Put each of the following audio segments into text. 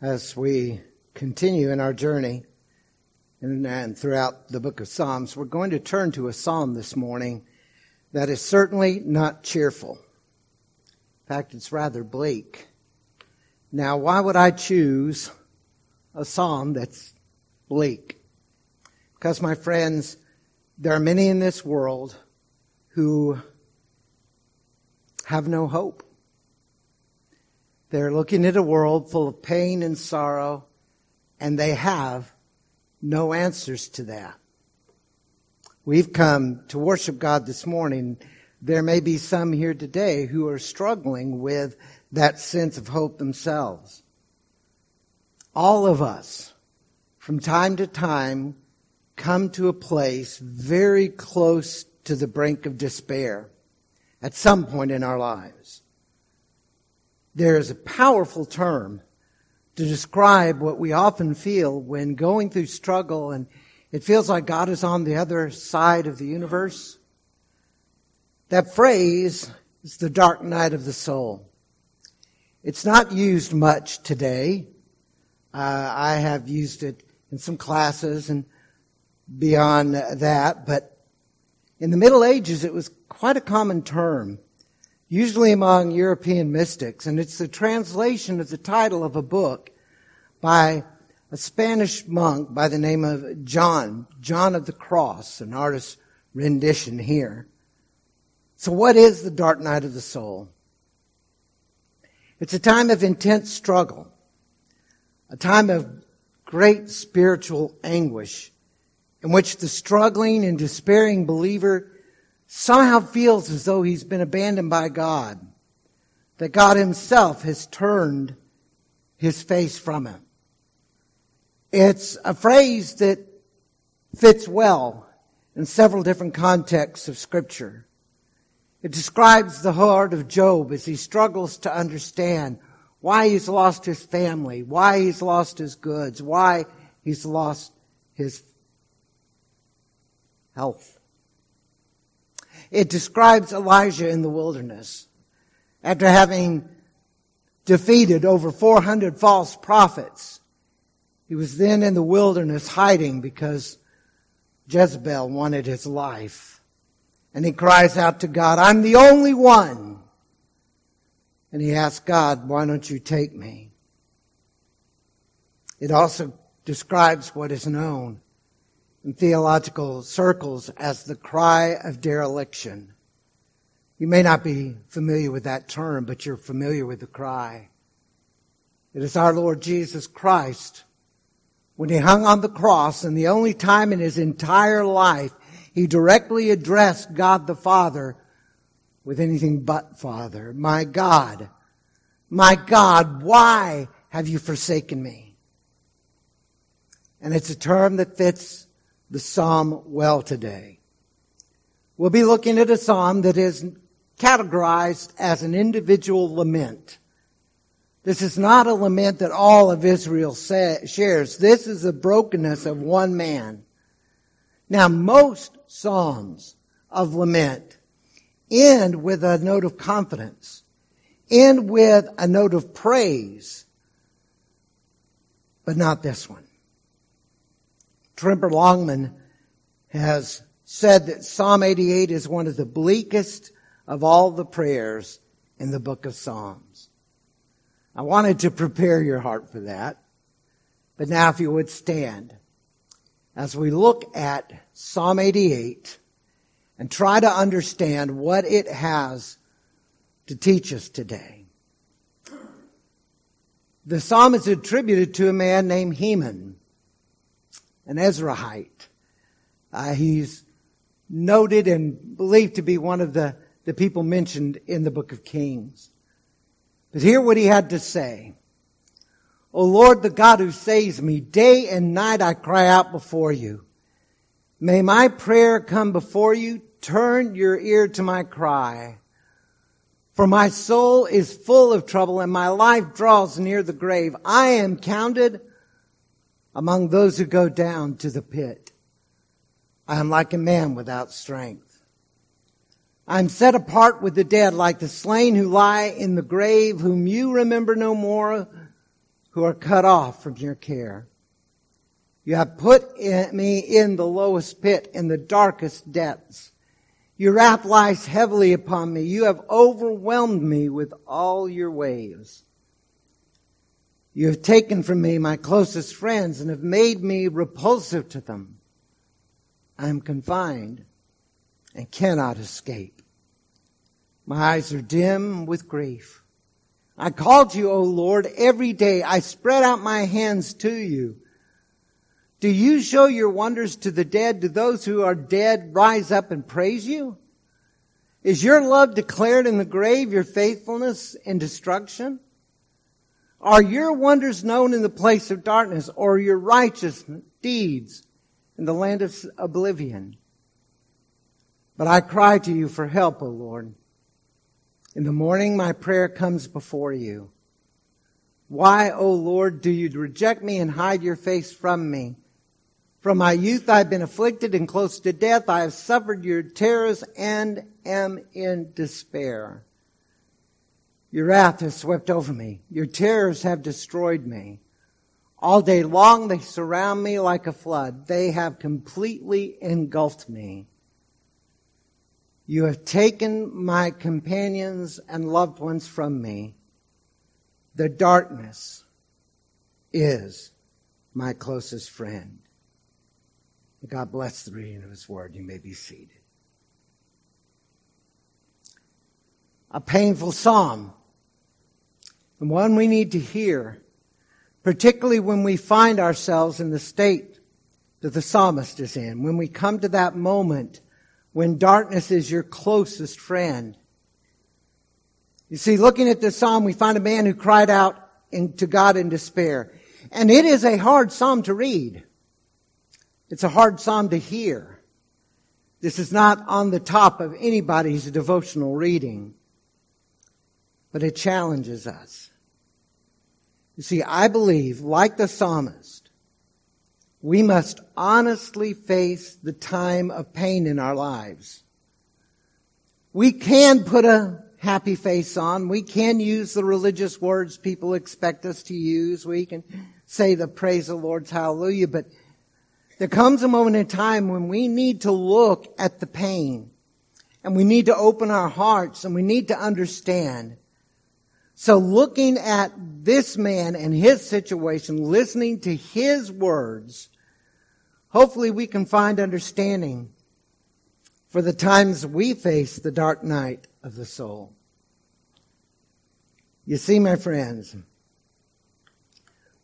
as we continue in our journey and, and, throughout the book of Psalms, we're going to turn to a psalm this morning that is certainly not cheerful. In fact, it's rather bleak. Now, why would I choose a psalm that's bleak? Because, my friends, there are many in this world who have no hope. They're looking at a world full of pain and sorrow, and they have no answers to that. We've come to worship God this morning. There may be some here today who are struggling with that sense of hope themselves. All of us, from time to time, come to a place very close to the brink of despair at some point in our lives there is a powerful term to describe what we often feel when going through struggle and it feels like God is on the other side of the universe. That phrase is the dark night of the soul. It's not used much today. Uh, I have used it in some classes and beyond that, but in the Middle Ages it was quite a common term usually among European mystics, and it's the translation of the title of a book by a Spanish monk by the name of John, John of the Cross, an artist's rendition here. So what is the dark night of the soul? It's a time of intense struggle, a time of great spiritual anguish in which the struggling and despairing believer somehow feels as though he's been abandoned by God, that God himself has turned his face from him. It's a phrase that fits well in several different contexts of scripture. It describes the heart of Job as he struggles to understand why he's lost his family, why he's lost his goods, why he's lost his health. It describes Elijah in the wilderness after having defeated over 400 false prophets. He was then in the wilderness hiding because Jezebel wanted his life. And he cries out to God, I'm the only one. And he asks God, why don't you take me? It also describes what is known in theological circles as the cry of dereliction. You may not be familiar with that term, but you're familiar with the cry. It is our Lord Jesus Christ when he hung on the cross and the only time in his entire life he directly addressed God the Father with anything but Father. My God, my God, why have you forsaken me? And it's a term that fits the psalm well today. We'll be looking at a psalm that is categorized as an individual lament. This is not a lament that all of Israel shares. This is the brokenness of one man. Now, most psalms of lament end with a note of confidence, end with a note of praise, but not this one. Tremper Longman has said that Psalm 88 is one of the bleakest of all the prayers in the book of Psalms. I wanted to prepare your heart for that. But now if you would stand as we look at Psalm 88 and try to understand what it has to teach us today. The psalm is attributed to a man named Heman an Ezrahite. Uh, he's noted and believed to be one of the, the people mentioned in the book of Kings. But hear what he had to say. O Lord, the God who saves me, day and night I cry out before you. May my prayer come before you. Turn your ear to my cry. For my soul is full of trouble and my life draws near the grave. I am counted among those who go down to the pit. I am like a man without strength. I am set apart with the dead, like the slain who lie in the grave, whom you remember no more, who are cut off from your care. You have put me in the lowest pit, in the darkest depths. Your wrath lies heavily upon me. You have overwhelmed me with all your waves. You have taken from me my closest friends and have made me repulsive to them. I am confined and cannot escape. My eyes are dim with grief. I called you, O Lord, every day. I spread out my hands to you. Do you show your wonders to the dead? Do those who are dead rise up and praise you? Is your love declared in the grave, your faithfulness in destruction? Are your wonders known in the place of darkness or your righteous deeds in the land of oblivion? But I cry to you for help, O Lord. In the morning my prayer comes before you. Why, O Lord, do you reject me and hide your face from me? From my youth I have been afflicted and close to death. I have suffered your terrors and am in despair. Your wrath has swept over me. Your terrors have destroyed me. All day long they surround me like a flood. They have completely engulfed me. You have taken my companions and loved ones from me. The darkness is my closest friend. God bless the reading of his word. You may be seated. A painful psalm and one we need to hear, particularly when we find ourselves in the state that the psalmist is in, when we come to that moment when darkness is your closest friend. You see, looking at this psalm, we find a man who cried out in, to God in despair. And it is a hard psalm to read. It's a hard psalm to hear. This is not on the top of anybody's devotional reading, but it challenges us. You see, I believe, like the psalmist, we must honestly face the time of pain in our lives. We can put a happy face on. We can use the religious words people expect us to use. We can say the praise of the Lord's hallelujah, but there comes a moment in time when we need to look at the pain and we need to open our hearts and we need to understand so looking at this man and his situation, listening to his words, hopefully we can find understanding for the times we face the dark night of the soul. You see, my friends,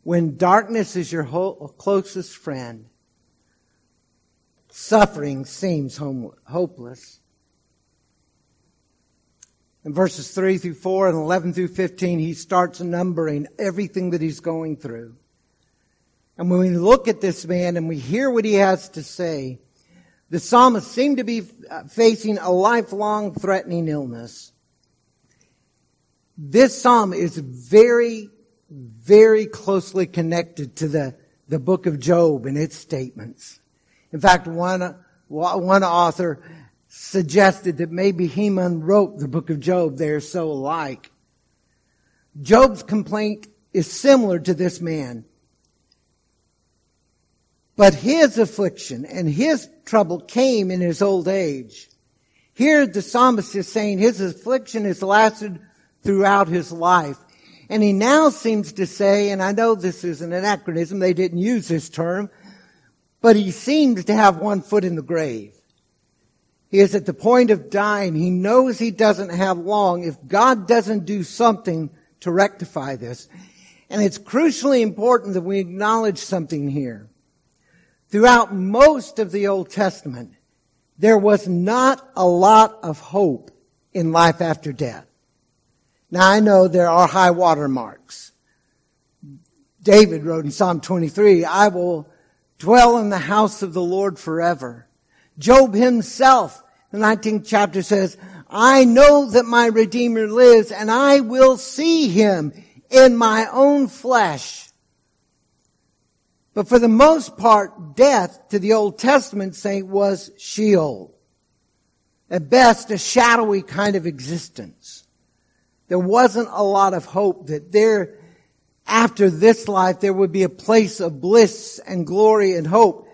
when darkness is your closest friend, suffering seems hopeless. In verses 3 through 4 and 11 through 15, he starts numbering everything that he's going through. And when we look at this man and we hear what he has to say, the psalmist seemed to be uh, facing a lifelong threatening illness. This psalm is very, very closely connected to the, the book of Job and its statements. In fact, one, one author suggested that maybe Heman wrote the book of Job. They're so alike. Job's complaint is similar to this man. But his affliction and his trouble came in his old age. Here the psalmist is saying his affliction has lasted throughout his life. And he now seems to say, and I know this is an anachronism, they didn't use this term, but he seems to have one foot in the grave. He is at the point of dying. He knows he doesn't have long if God doesn't do something to rectify this. And it's crucially important that we acknowledge something here. Throughout most of the Old Testament, there was not a lot of hope in life after death. Now I know there are high water marks. David wrote in Psalm 23, I will dwell in the house of the Lord forever. Job himself, the 19th chapter says, I know that my Redeemer lives and I will see him in my own flesh. But for the most part, death to the Old Testament saint was Sheol. At best, a shadowy kind of existence. There wasn't a lot of hope that there after this life there would be a place of bliss and glory and hope.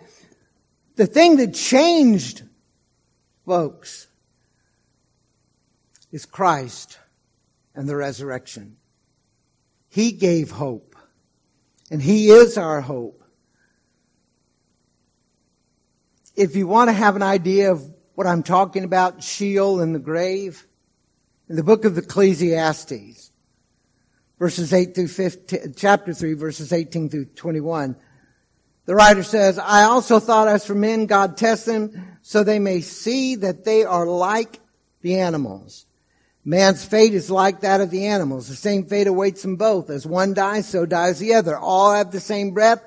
The thing that changed, folks, is Christ and the resurrection. He gave hope. And He is our hope. If you want to have an idea of what I'm talking about, Sheol and the grave, in the book of Ecclesiastes, verses 8 through 15, chapter 3, verses 18 through 21, the writer says, I also thought as for men, God tests them so they may see that they are like the animals. Man's fate is like that of the animals. The same fate awaits them both. As one dies, so dies the other. All have the same breath.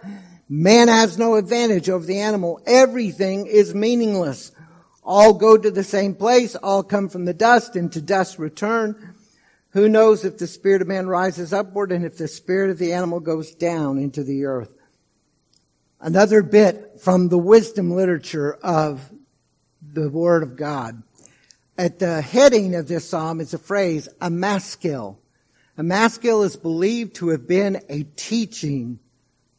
Man has no advantage over the animal. Everything is meaningless. All go to the same place. All come from the dust and to dust return. Who knows if the spirit of man rises upward and if the spirit of the animal goes down into the earth? Another bit from the wisdom literature of the Word of God. At the heading of this psalm is a phrase, a maskil. A maskil is believed to have been a teaching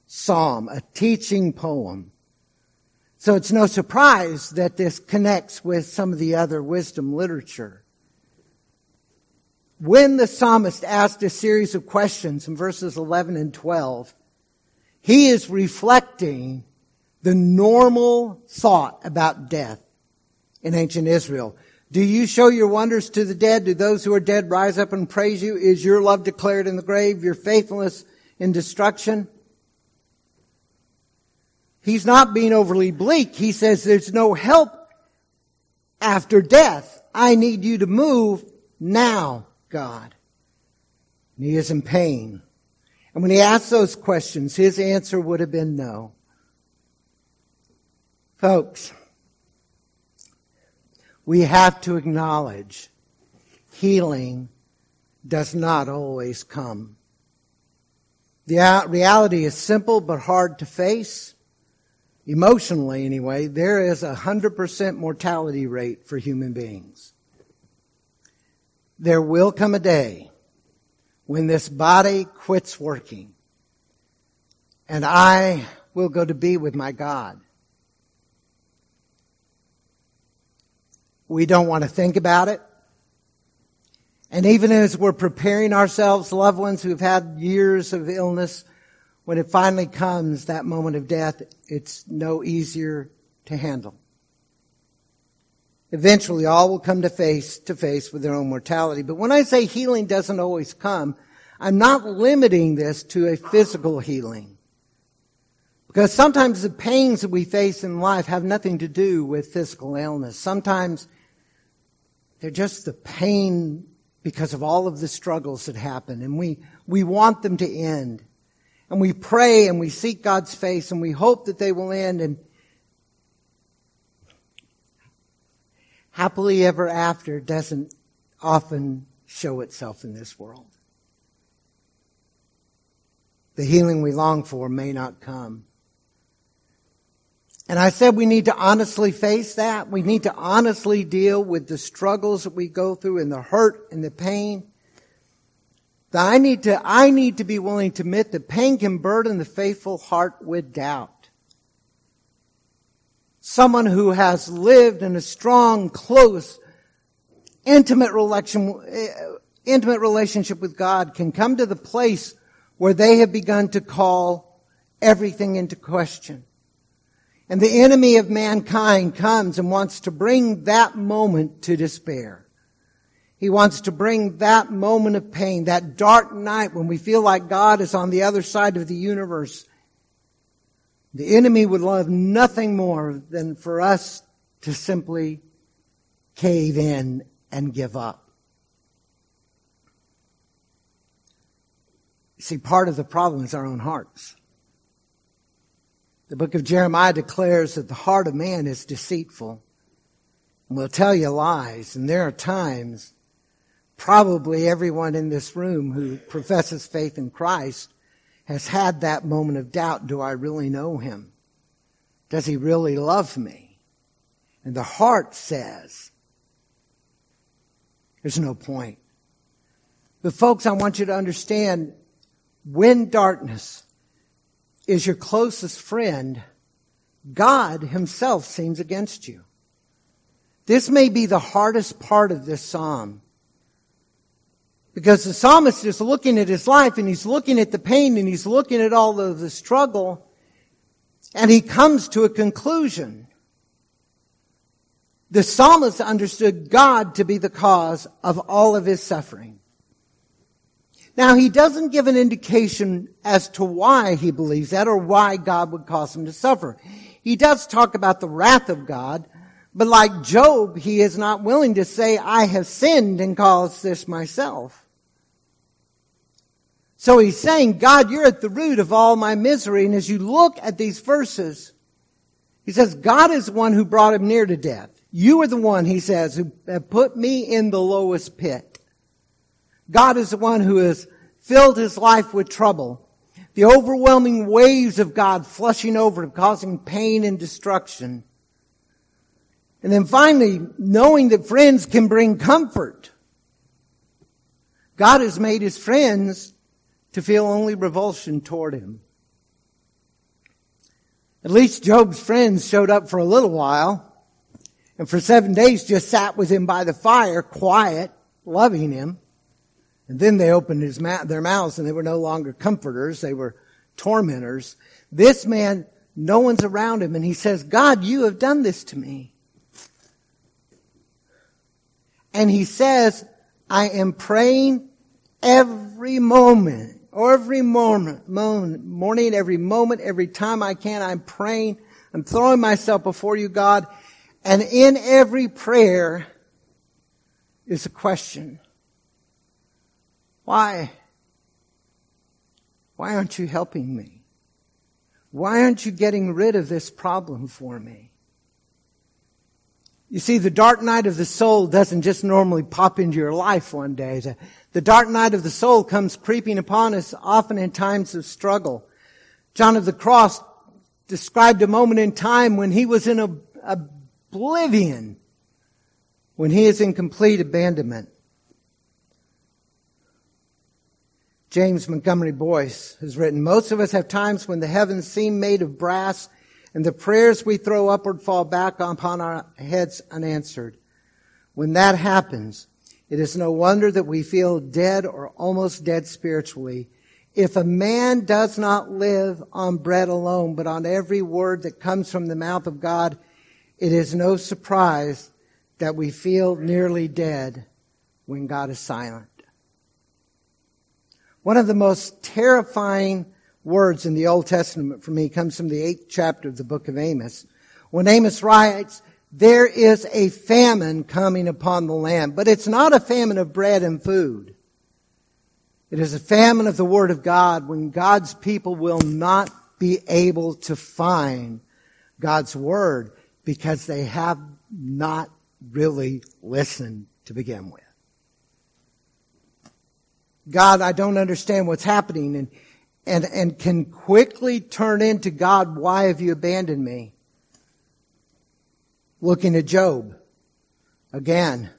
psalm, a teaching poem. So it's no surprise that this connects with some of the other wisdom literature. When the psalmist asked a series of questions in verses 11 and 12, he is reflecting the normal thought about death in ancient Israel. Do you show your wonders to the dead? Do those who are dead rise up and praise you? Is your love declared in the grave, your faithfulness in destruction? He's not being overly bleak. He says there's no help after death. I need you to move now, God. And he is in pain. And when he asked those questions, his answer would have been no. Folks, we have to acknowledge healing does not always come. The reality is simple but hard to face. Emotionally, anyway, there is a 100% mortality rate for human beings. There will come a day when this body quits working and I will go to be with my God. We don't want to think about it. And even as we're preparing ourselves, loved ones who've had years of illness, when it finally comes, that moment of death, it's no easier to handle. Eventually, all will come to face to face with their own mortality. But when I say healing doesn't always come, I'm not limiting this to a physical healing. Because sometimes the pains that we face in life have nothing to do with physical illness. Sometimes they're just the pain because of all of the struggles that happen. And we, we want them to end. And we pray and we seek God's face and we hope that they will end. And happily ever after doesn't often show itself in this world. The healing we long for may not come. And I said we need to honestly face that. We need to honestly deal with the struggles that we go through and the hurt and the pain. That I need to, I need to be willing to admit that pain can burden the faithful heart with doubt. Someone who has lived in a strong, close, intimate relation, eh, intimate relationship with God can come to the place where they have begun to call everything into question. And the enemy of mankind comes and wants to bring that moment to despair. He wants to bring that moment of pain, that dark night when we feel like God is on the other side of the universe. The enemy would love nothing more than for us to simply cave in and give up. See, part of the problem is our own hearts. The book of Jeremiah declares that the heart of man is deceitful and will tell you lies. And there are times, probably everyone in this room who professes faith in Christ has had that moment of doubt. Do I really know him? Does he really love me? And the heart says, there's no point. But folks, I want you to understand when darkness is your closest friend, God himself seems against you. This may be the hardest part of this psalm. Because the psalmist is looking at his life and he's looking at the pain and he's looking at all of the struggle and he comes to a conclusion. The psalmist understood God to be the cause of all of his suffering. Now he doesn't give an indication as to why he believes that or why God would cause him to suffer. He does talk about the wrath of God, but like Job, he is not willing to say, I have sinned and caused this myself. So he's saying, God, you're at the root of all my misery. And as you look at these verses, he says, God is the one who brought him near to death. You are the one, he says, who have put me in the lowest pit. God is the one who has filled his life with trouble. The overwhelming waves of God flushing over him, causing pain and destruction. And then finally, knowing that friends can bring comfort. God has made his friends to feel only revulsion toward him. At least Job's friends showed up for a little while and for seven days just sat with him by the fire, quiet, loving him. And then they opened his their mouths and they were no longer comforters. They were tormentors. This man, no one's around him and he says, God, you have done this to me. And he says, I am praying every moment, every moment, morning, every moment, every time I can, I'm praying. I'm throwing myself before you, God. And in every prayer is a question. Why? Why aren't you helping me? Why aren't you getting rid of this problem for me? You see, the dark night of the soul doesn't just normally pop into your life one day. The, the dark night of the soul comes creeping upon us often in times of struggle. John of the Cross described a moment in time when he was in a, oblivion, when he is in complete abandonment. James Montgomery Boice has written, most of us have times when the heavens seem made of brass and the prayers we throw upward fall back upon our heads unanswered. When that happens, it is no wonder that we feel dead or almost dead spiritually. If a man does not live on bread alone, but on every word that comes from the mouth of God, it is no surprise that we feel nearly dead when God is silent. One of the most terrifying words in the Old Testament for me comes from the eighth chapter of the book of Amos. When Amos writes, there is a famine coming upon the land, but it's not a famine of bread and food. It is a famine of the Word of God when God's people will not be able to find God's Word because they have not really listened to begin with. God, I don't understand what's happening and, and, and can quickly turn into God, why have you abandoned me? Looking at Job. Again,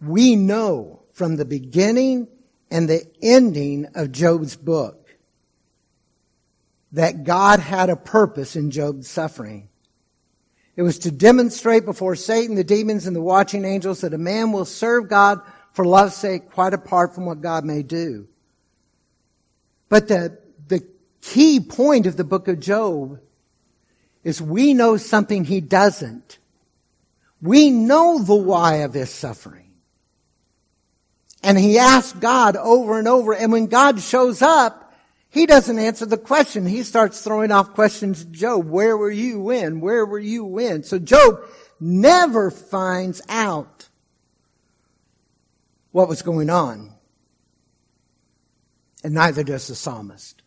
we know from the beginning and the ending of Job's book that God had a purpose in Job's suffering. It was to demonstrate before Satan, the demons, and the watching angels that a man will serve God for love's sake, quite apart from what God may do. But the, the key point of the book of Job is we know something he doesn't. We know the why of his suffering. And he asks God over and over, and when God shows up, he doesn't answer the question. He starts throwing off questions to Job. Where were you when? Where were you when? So Job never finds out what was going on. And neither does the psalmist.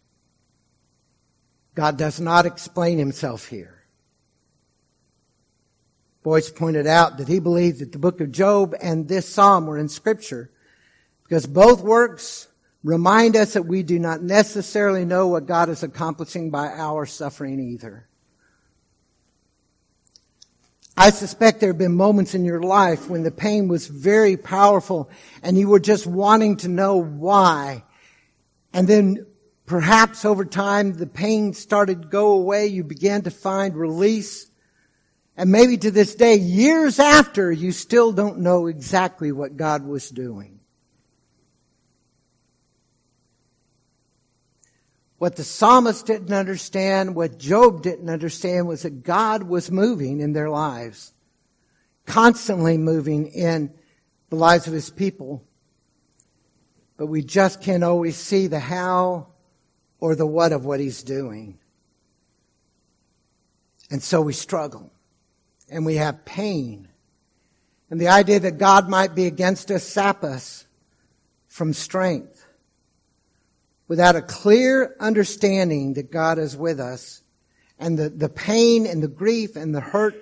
God does not explain himself here. Boice pointed out that he believed that the book of Job and this psalm were in scripture because both works remind us that we do not necessarily know what God is accomplishing by our suffering either. I suspect there have been moments in your life when the pain was very powerful and you were just wanting to know why. And then Perhaps over time the pain started to go away. You began to find release. And maybe to this day, years after, you still don't know exactly what God was doing. What the psalmist didn't understand, what Job didn't understand was that God was moving in their lives. Constantly moving in the lives of his people. But we just can't always see the how or the what of what he's doing. And so we struggle and we have pain. And the idea that God might be against us sap us from strength. Without a clear understanding that God is with us and the, the pain and the grief and the hurt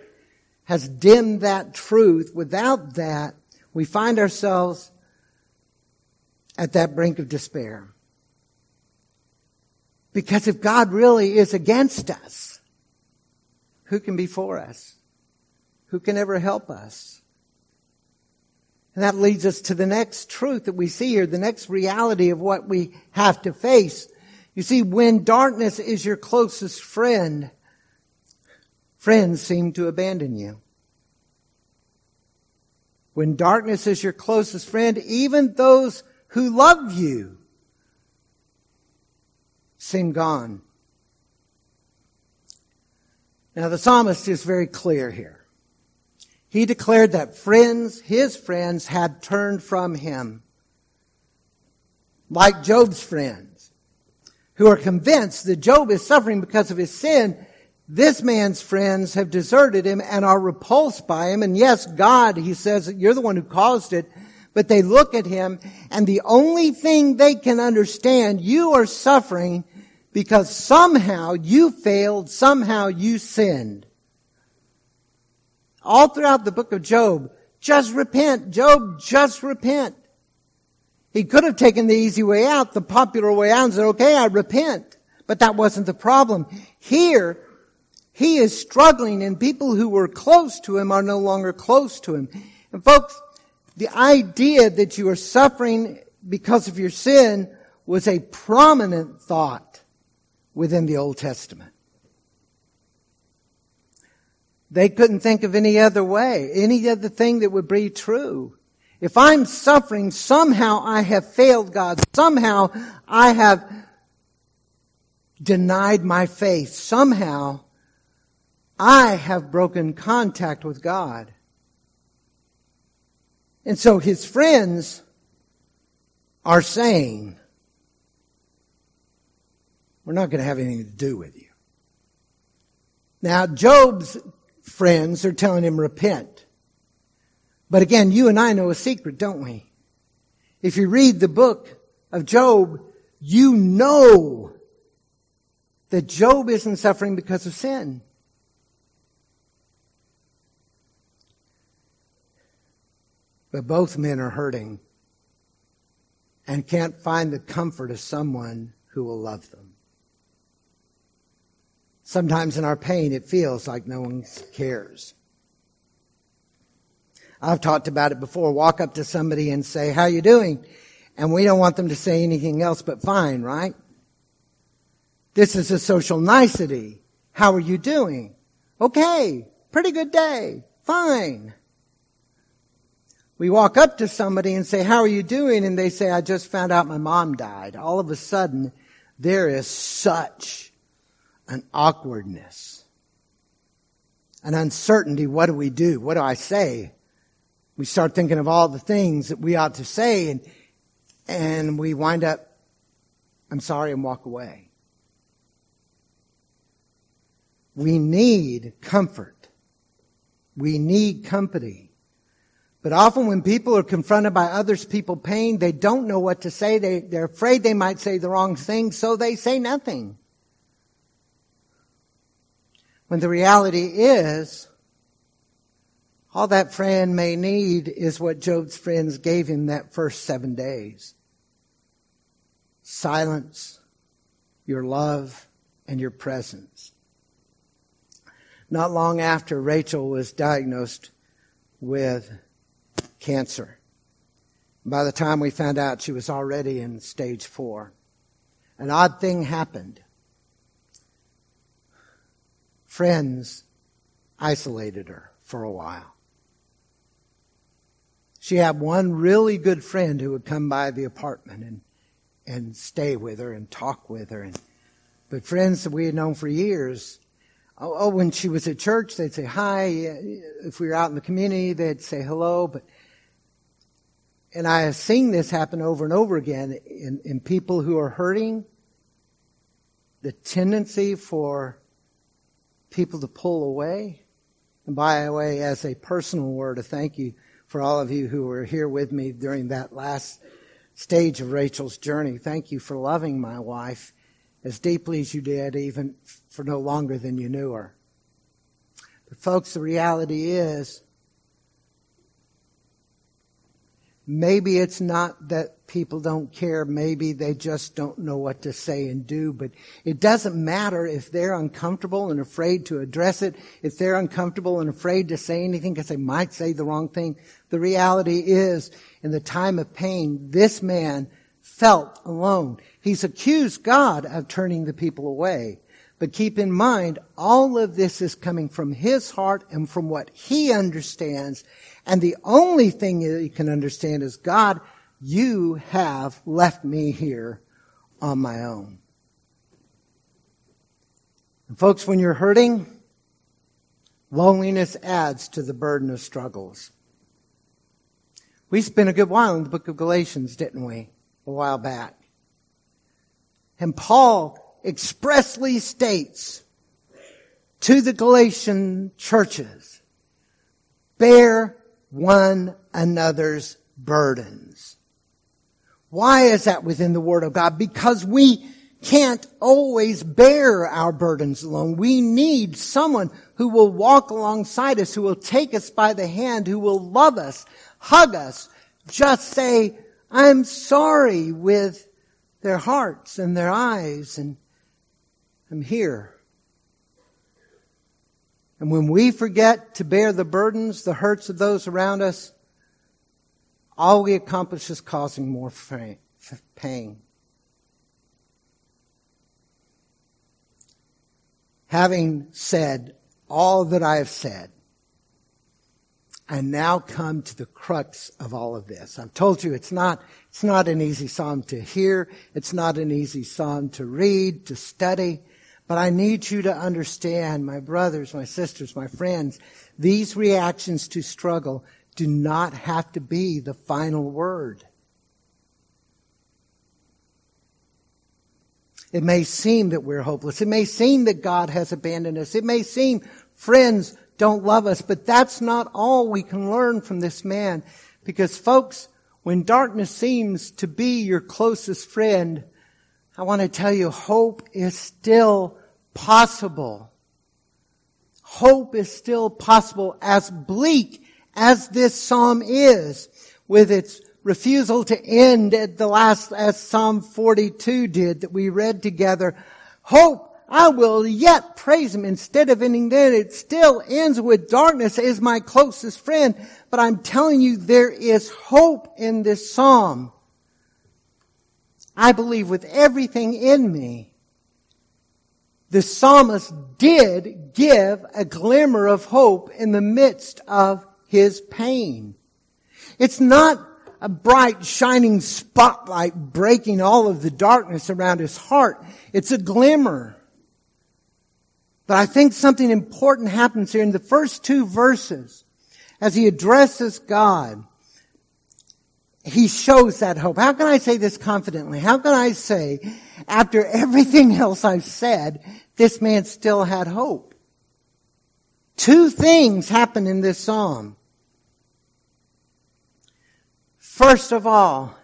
has dimmed that truth. Without that, we find ourselves at that brink of despair. Because if God really is against us, who can be for us? Who can ever help us? And that leads us to the next truth that we see here, the next reality of what we have to face. You see, when darkness is your closest friend, friends seem to abandon you. When darkness is your closest friend, even those who love you seem gone. Now the psalmist is very clear here. He declared that friends, his friends, had turned from him. Like Job's friends, who are convinced that Job is suffering because of his sin, this man's friends have deserted him and are repulsed by him. And yes, God, he says, you're the one who caused it. But they look at him and the only thing they can understand, you are suffering because somehow you failed, somehow you sinned. All throughout the book of Job, just repent. Job, just repent. He could have taken the easy way out, the popular way out and said, okay, I repent. But that wasn't the problem. Here, he is struggling and people who were close to him are no longer close to him. And folks, the idea that you are suffering because of your sin was a prominent thought within the Old Testament. They couldn't think of any other way, any other thing that would be true. If I'm suffering, somehow I have failed God. Somehow I have denied my faith. Somehow I have broken contact with God. And so his friends are saying, we're not going to have anything to do with you. Now, Job's friends are telling him, repent. But again, you and I know a secret, don't we? If you read the book of Job, you know that Job isn't suffering because of sin. But both men are hurting and can't find the comfort of someone who will love them. Sometimes in our pain, it feels like no one cares. I've talked about it before. Walk up to somebody and say, how you doing? And we don't want them to say anything else but fine, right? This is a social nicety. How are you doing? Okay. Pretty good day. Fine. We walk up to somebody and say, how are you doing? And they say, I just found out my mom died. All of a sudden, there is such an awkwardness, an uncertainty. What do we do? What do I say? We start thinking of all the things that we ought to say and, and we wind up, I'm sorry, and walk away. We need comfort. We need company. But often when people are confronted by others' people pain, they don't know what to say. They, they're afraid they might say the wrong thing, so they say nothing. When the reality is, all that friend may need is what Job's friends gave him that first seven days. Silence, your love, and your presence. Not long after Rachel was diagnosed with cancer. By the time we found out, she was already in stage four. an odd thing happened. Friends isolated her for a while. She had one really good friend who would come by the apartment and, and stay with her and talk with her. And, but friends that we had known for years, oh, oh, when she was at church, they'd say hi. If we were out in the community, they'd say hello. But, and I have seen this happen over and over again in, in people who are hurting. The tendency for people to pull away. And by the way, as a personal word of thank you for all of you who were here with me during that last stage of Rachel's journey. Thank you for loving my wife as deeply as you did, even for no longer than you knew her. But folks, the reality is, maybe it's not that people don't care. Maybe they just don't know what to say and do. But it doesn't matter if they're uncomfortable and afraid to address it, if they're uncomfortable and afraid to say anything because they might say the wrong thing. The reality is, in the time of pain, this man felt alone. He's accused God of turning the people away. But keep in mind, all of this is coming from his heart and from what he understands. And the only thing he can understand is, God, you have left me here on my own. And folks, when you're hurting, loneliness adds to the burden of struggles. We spent a good while in the book of Galatians, didn't we? A while back. And Paul expressly states to the Galatian churches, bear one another's burdens. Why is that within the Word of God? Because we can't always bear our burdens alone. We need someone who will walk alongside us, who will take us by the hand, who will love us, hug us, just say, I'm sorry with their hearts and their eyes and I'm here. And when we forget to bear the burdens, the hurts of those around us, all we accomplish is causing more pain. Having said all that I have said, I now come to the crux of all of this. I've told you it's not, it's not an easy psalm to hear. It's not an easy psalm to read, to study. But I need you to understand, my brothers, my sisters, my friends, these reactions to struggle do not have to be the final word. It may seem that we're hopeless. It may seem that God has abandoned us. It may seem friends don't love us. But that's not all we can learn from this man. Because folks, when darkness seems to be your closest friend, I want to tell you hope is still possible. Hope is still possible as bleak as this psalm is with its refusal to end at the last as Psalm 42 did that we read together. Hope I will yet praise him instead of ending there. It still ends with darkness as my closest friend. But I'm telling you, there is hope in this psalm. I believe with everything in me, the psalmist did give a glimmer of hope in the midst of his pain. It's not a bright shining spotlight breaking all of the darkness around his heart. It's a glimmer. But I think something important happens here in the first two verses. As he addresses God, he shows that hope. How can I say this confidently? How can I say, after everything else I've said, this man still had hope? Two things happen in this psalm. First of all,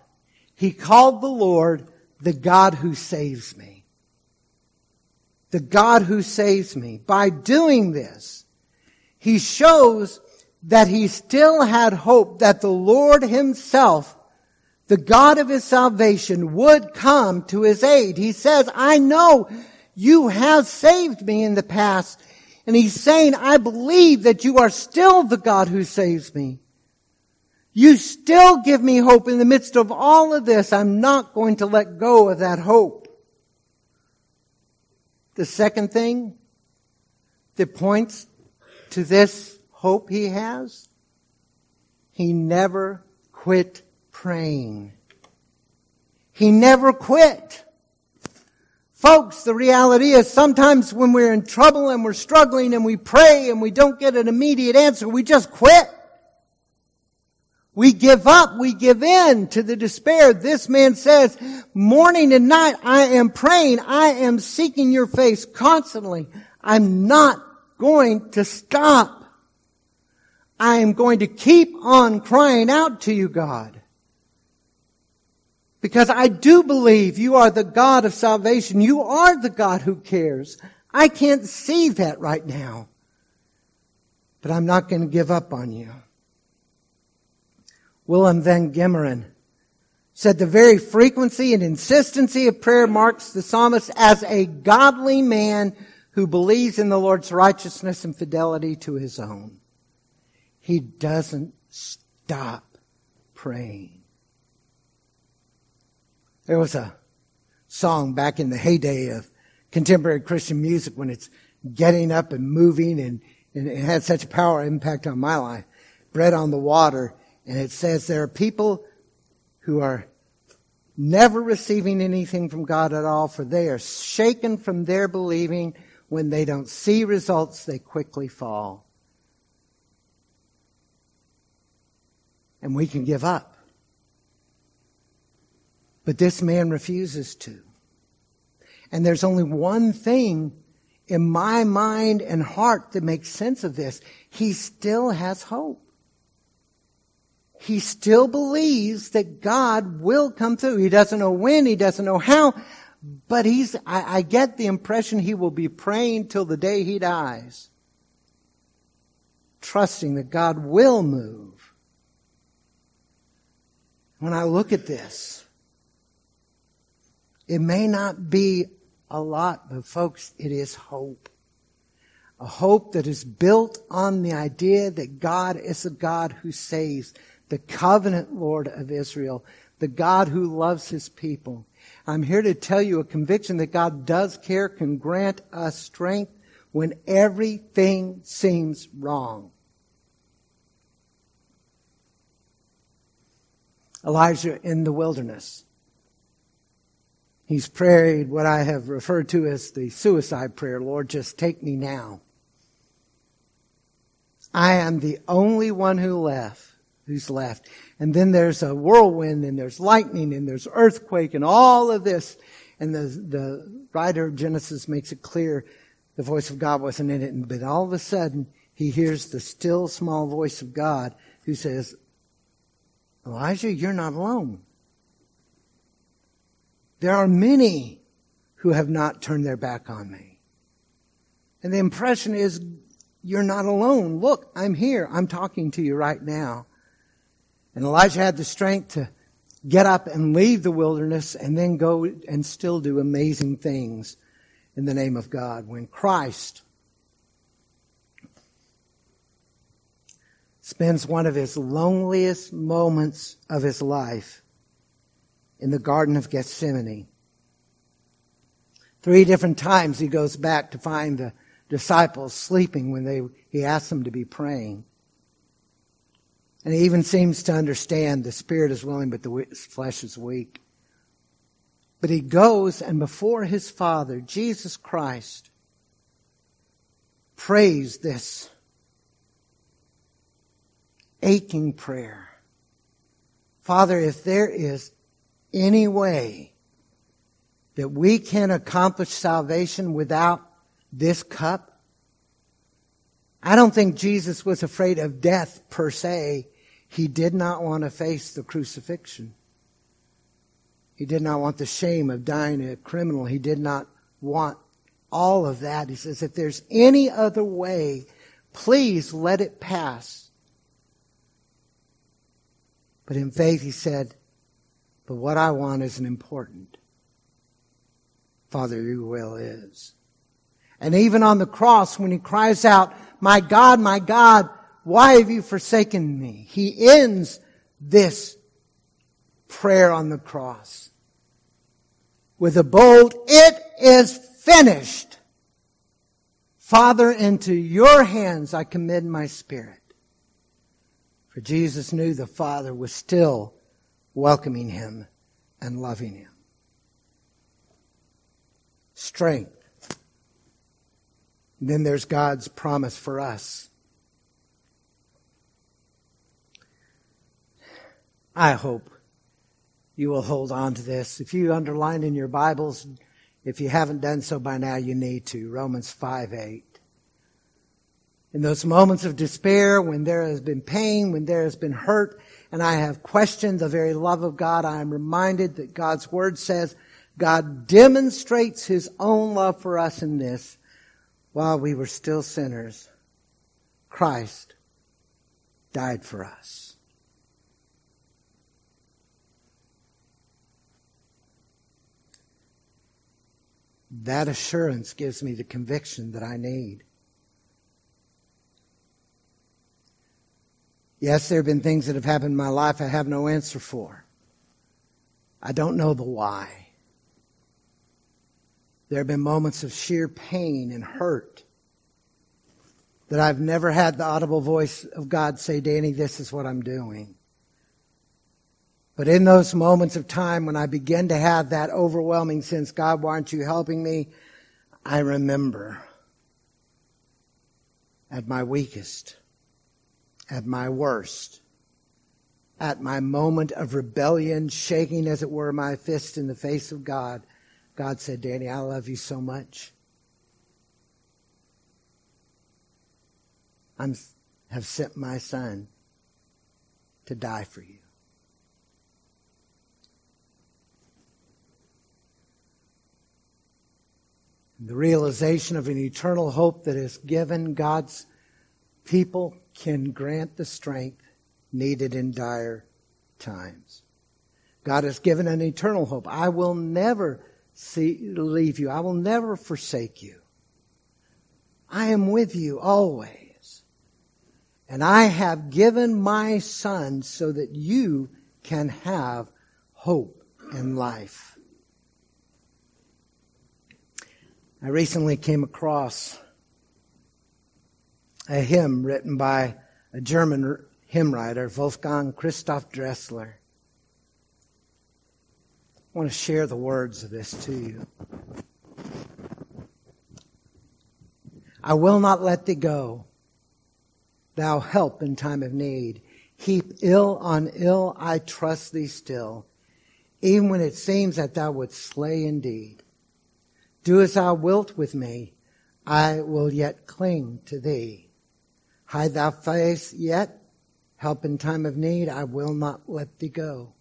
he called the Lord the God who saves me the God who saves me. By doing this, he shows that he still had hope that the Lord himself, the God of his salvation, would come to his aid. He says, I know you have saved me in the past. And he's saying, I believe that you are still the God who saves me. You still give me hope in the midst of all of this. I'm not going to let go of that hope. the second thing that points to this hope he has? He never quit praying. He never quit. Folks, the reality is sometimes when we're in trouble and we're struggling and we pray and we don't get an immediate answer, we just quit. We give up. We give in to the despair. This man says, morning and night, I am praying. I am seeking your face constantly. I'm not going to stop. I am going to keep on crying out to you, God. Because I do believe you are the God of salvation. You are the God who cares. I can't see that right now. But I'm not going to give up on you. Willem van Gemeren said the very frequency and insistency of prayer marks the psalmist as a godly man who believes in the Lord's righteousness and fidelity to his own. He doesn't stop praying. There was a song back in the heyday of contemporary Christian music when it's getting up and moving and, and it had such a power impact on my life. Bread on the water and it says there are people who are never receiving anything from God at all, for they are shaken from their believing. When they don't see results, they quickly fall. And we can give up. But this man refuses to. And there's only one thing in my mind and heart that makes sense of this. He still has hope he still believes that God will come through. He doesn't know when, he doesn't know how, but he's, I, I get the impression he will be praying till the day he dies, trusting that God will move. When I look at this, it may not be a lot, but folks, it is hope. A hope that is built on the idea that God is a God who saves, the covenant Lord of Israel, the God who loves his people. I'm here to tell you a conviction that God does care can grant us strength when everything seems wrong. Elijah in the wilderness. He's prayed what I have referred to as the suicide prayer. Lord, just take me now. I am the only one who left who's left. And then there's a whirlwind and there's lightning and there's earthquake and all of this. And the, the writer of Genesis makes it clear the voice of God wasn't in it. But all of a sudden, he hears the still small voice of God who says, Elijah, you're not alone. There are many who have not turned their back on me. And the impression is, you're not alone. Look, I'm here. I'm talking to you right now. And Elijah had the strength to get up and leave the wilderness and then go and still do amazing things in the name of God. When Christ spends one of his loneliest moments of his life in the Garden of Gethsemane. Three different times he goes back to find the disciples sleeping when they, he asks them to be praying. And he even seems to understand the spirit is willing, but the flesh is weak. But he goes and before his Father, Jesus Christ, prays this aching prayer. Father, if there is any way that we can accomplish salvation without this cup, I don't think Jesus was afraid of death per se. He did not want to face the crucifixion. He did not want the shame of dying a criminal. He did not want all of that. He says, if there's any other way, please let it pass. But in faith, he said, but what I want isn't important. Father, your will is. And even on the cross, when he cries out, my God, my God, why have you forsaken me? He ends this prayer on the cross with a bold, it is finished. Father, into your hands I commend my spirit. For Jesus knew the Father was still welcoming him and loving him. Strength. Then there's God's promise for us. I hope you will hold on to this. If you underline in your Bibles, if you haven't done so by now, you need to. Romans 5 8. In those moments of despair, when there has been pain, when there has been hurt, and I have questioned the very love of God, I am reminded that God's Word says God demonstrates His own love for us in this. While we were still sinners, Christ died for us. That assurance gives me the conviction that I need. Yes, there have been things that have happened in my life I have no answer for. I don't know the why. There have been moments of sheer pain and hurt that I've never had the audible voice of God say, Danny, this is what I'm doing. But in those moments of time when I begin to have that overwhelming sense, God, why aren't you helping me? I remember at my weakest, at my worst, at my moment of rebellion, shaking as it were my fist in the face of God, God said, Danny, I love you so much. I have sent my son to die for you. The realization of an eternal hope that is given God's people can grant the strength needed in dire times. God has given an eternal hope. I will never see, leave you. I will never forsake you. I am with you always. And I have given my son so that you can have hope and life. I recently came across a hymn written by a German hymn writer, Wolfgang Christoph Dessler. I want to share the words of this to you. I will not let thee go, thou help in time of need. Heap ill on ill, I trust thee still, even when it seems that thou wouldst slay indeed. Do as thou wilt with me, I will yet cling to thee. Hide thou face yet, help in time of need, I will not let thee go.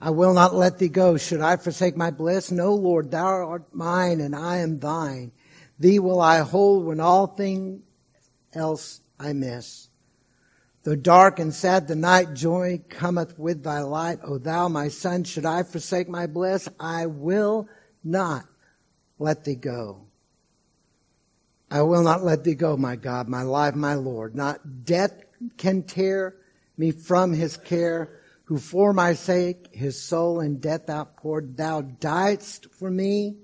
I will not let thee go. Should I forsake my bliss? No, Lord, thou art mine and I am thine. Thee will I hold when all things else I miss. Though dark and sad the night, joy cometh with thy light. O thou, my son, should I forsake my bliss? I will not let thee go. I will not let thee go, my God, my life, my Lord. Not death can tear me from his care, who for my sake his soul in death outpoured. Thou diedst for me,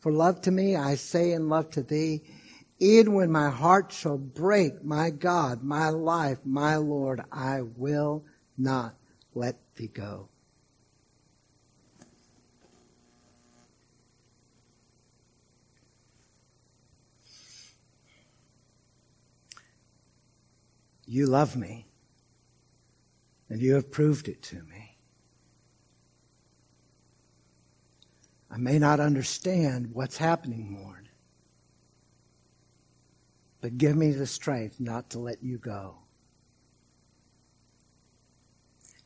for love to me, I say in love to thee. Even when my heart shall break, my God, my life, my Lord, I will not let thee go. You love me, and you have proved it to me. I may not understand what's happening, Lord, but give me the strength not to let you go.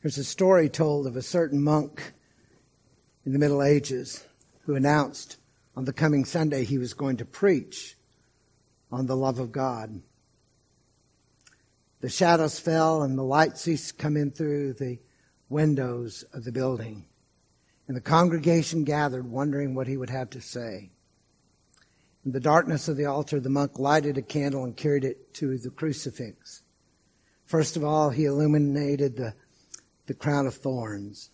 There's a story told of a certain monk in the Middle Ages who announced on the coming Sunday he was going to preach on the love of God. The shadows fell and the light ceased to come in through the windows of the building. And the congregation gathered, wondering what he would have to say. In the darkness of the altar, the monk lighted a candle and carried it to the crucifix. First of all, he illuminated the, the crown of thorns.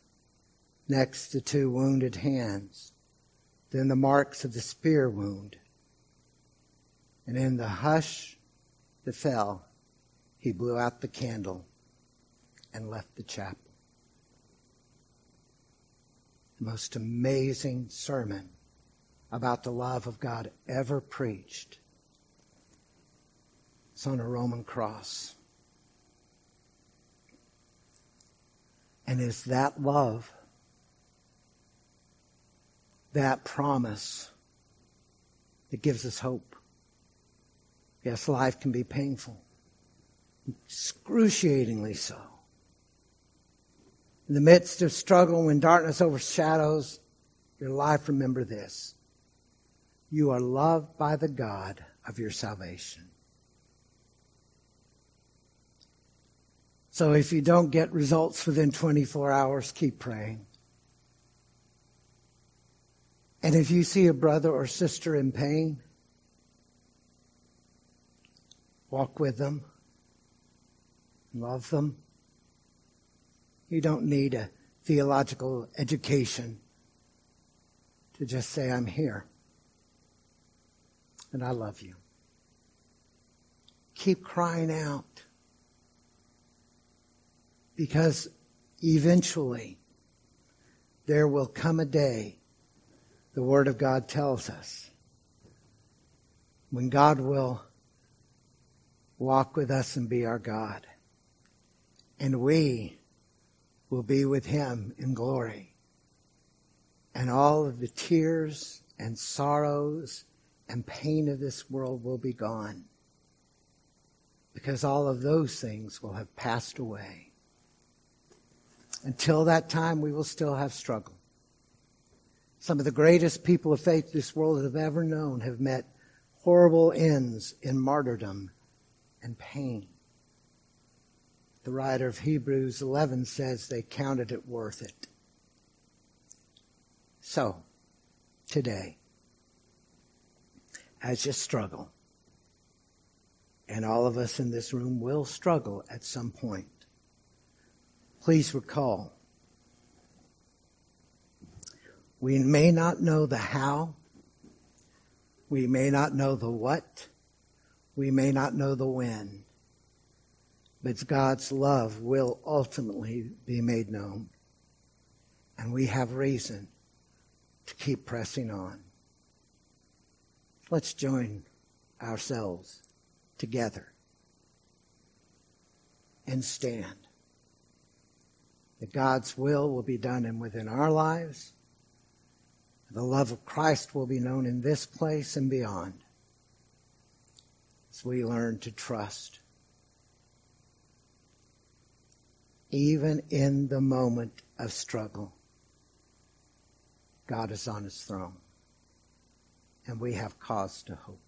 Next, the two wounded hands. Then the marks of the spear wound. And in the hush that fell, he blew out the candle and left the chapel. The most amazing sermon about the love of God ever preached. It's on a Roman cross. And it's that love, that promise that gives us hope. Yes, life can be painful, excruciatingly so. In the midst of struggle, when darkness overshadows your life, remember this. You are loved by the God of your salvation. So if you don't get results within 24 hours, keep praying. And if you see a brother or sister in pain, walk with them, love them. You don't need a theological education to just say, I'm here and I love you. Keep crying out because eventually there will come a day, the Word of God tells us, when God will walk with us and be our God. And we will be with Him in glory. And all of the tears and sorrows and pain of this world will be gone. Because all of those things will have passed away. Until that time, we will still have struggle. Some of the greatest people of faith this world have ever known have met horrible ends in martyrdom and pain. The writer of Hebrews 11 says they counted it worth it. So, today, as you struggle, and all of us in this room will struggle at some point, please recall we may not know the how, we may not know the what, we may not know the when, but God's love will ultimately be made known. And we have reason to keep pressing on. Let's join ourselves together and stand. That God's will will be done and within our lives. The love of Christ will be known in this place and beyond as we learn to trust. Even in the moment of struggle, God is on his throne, and we have cause to hope.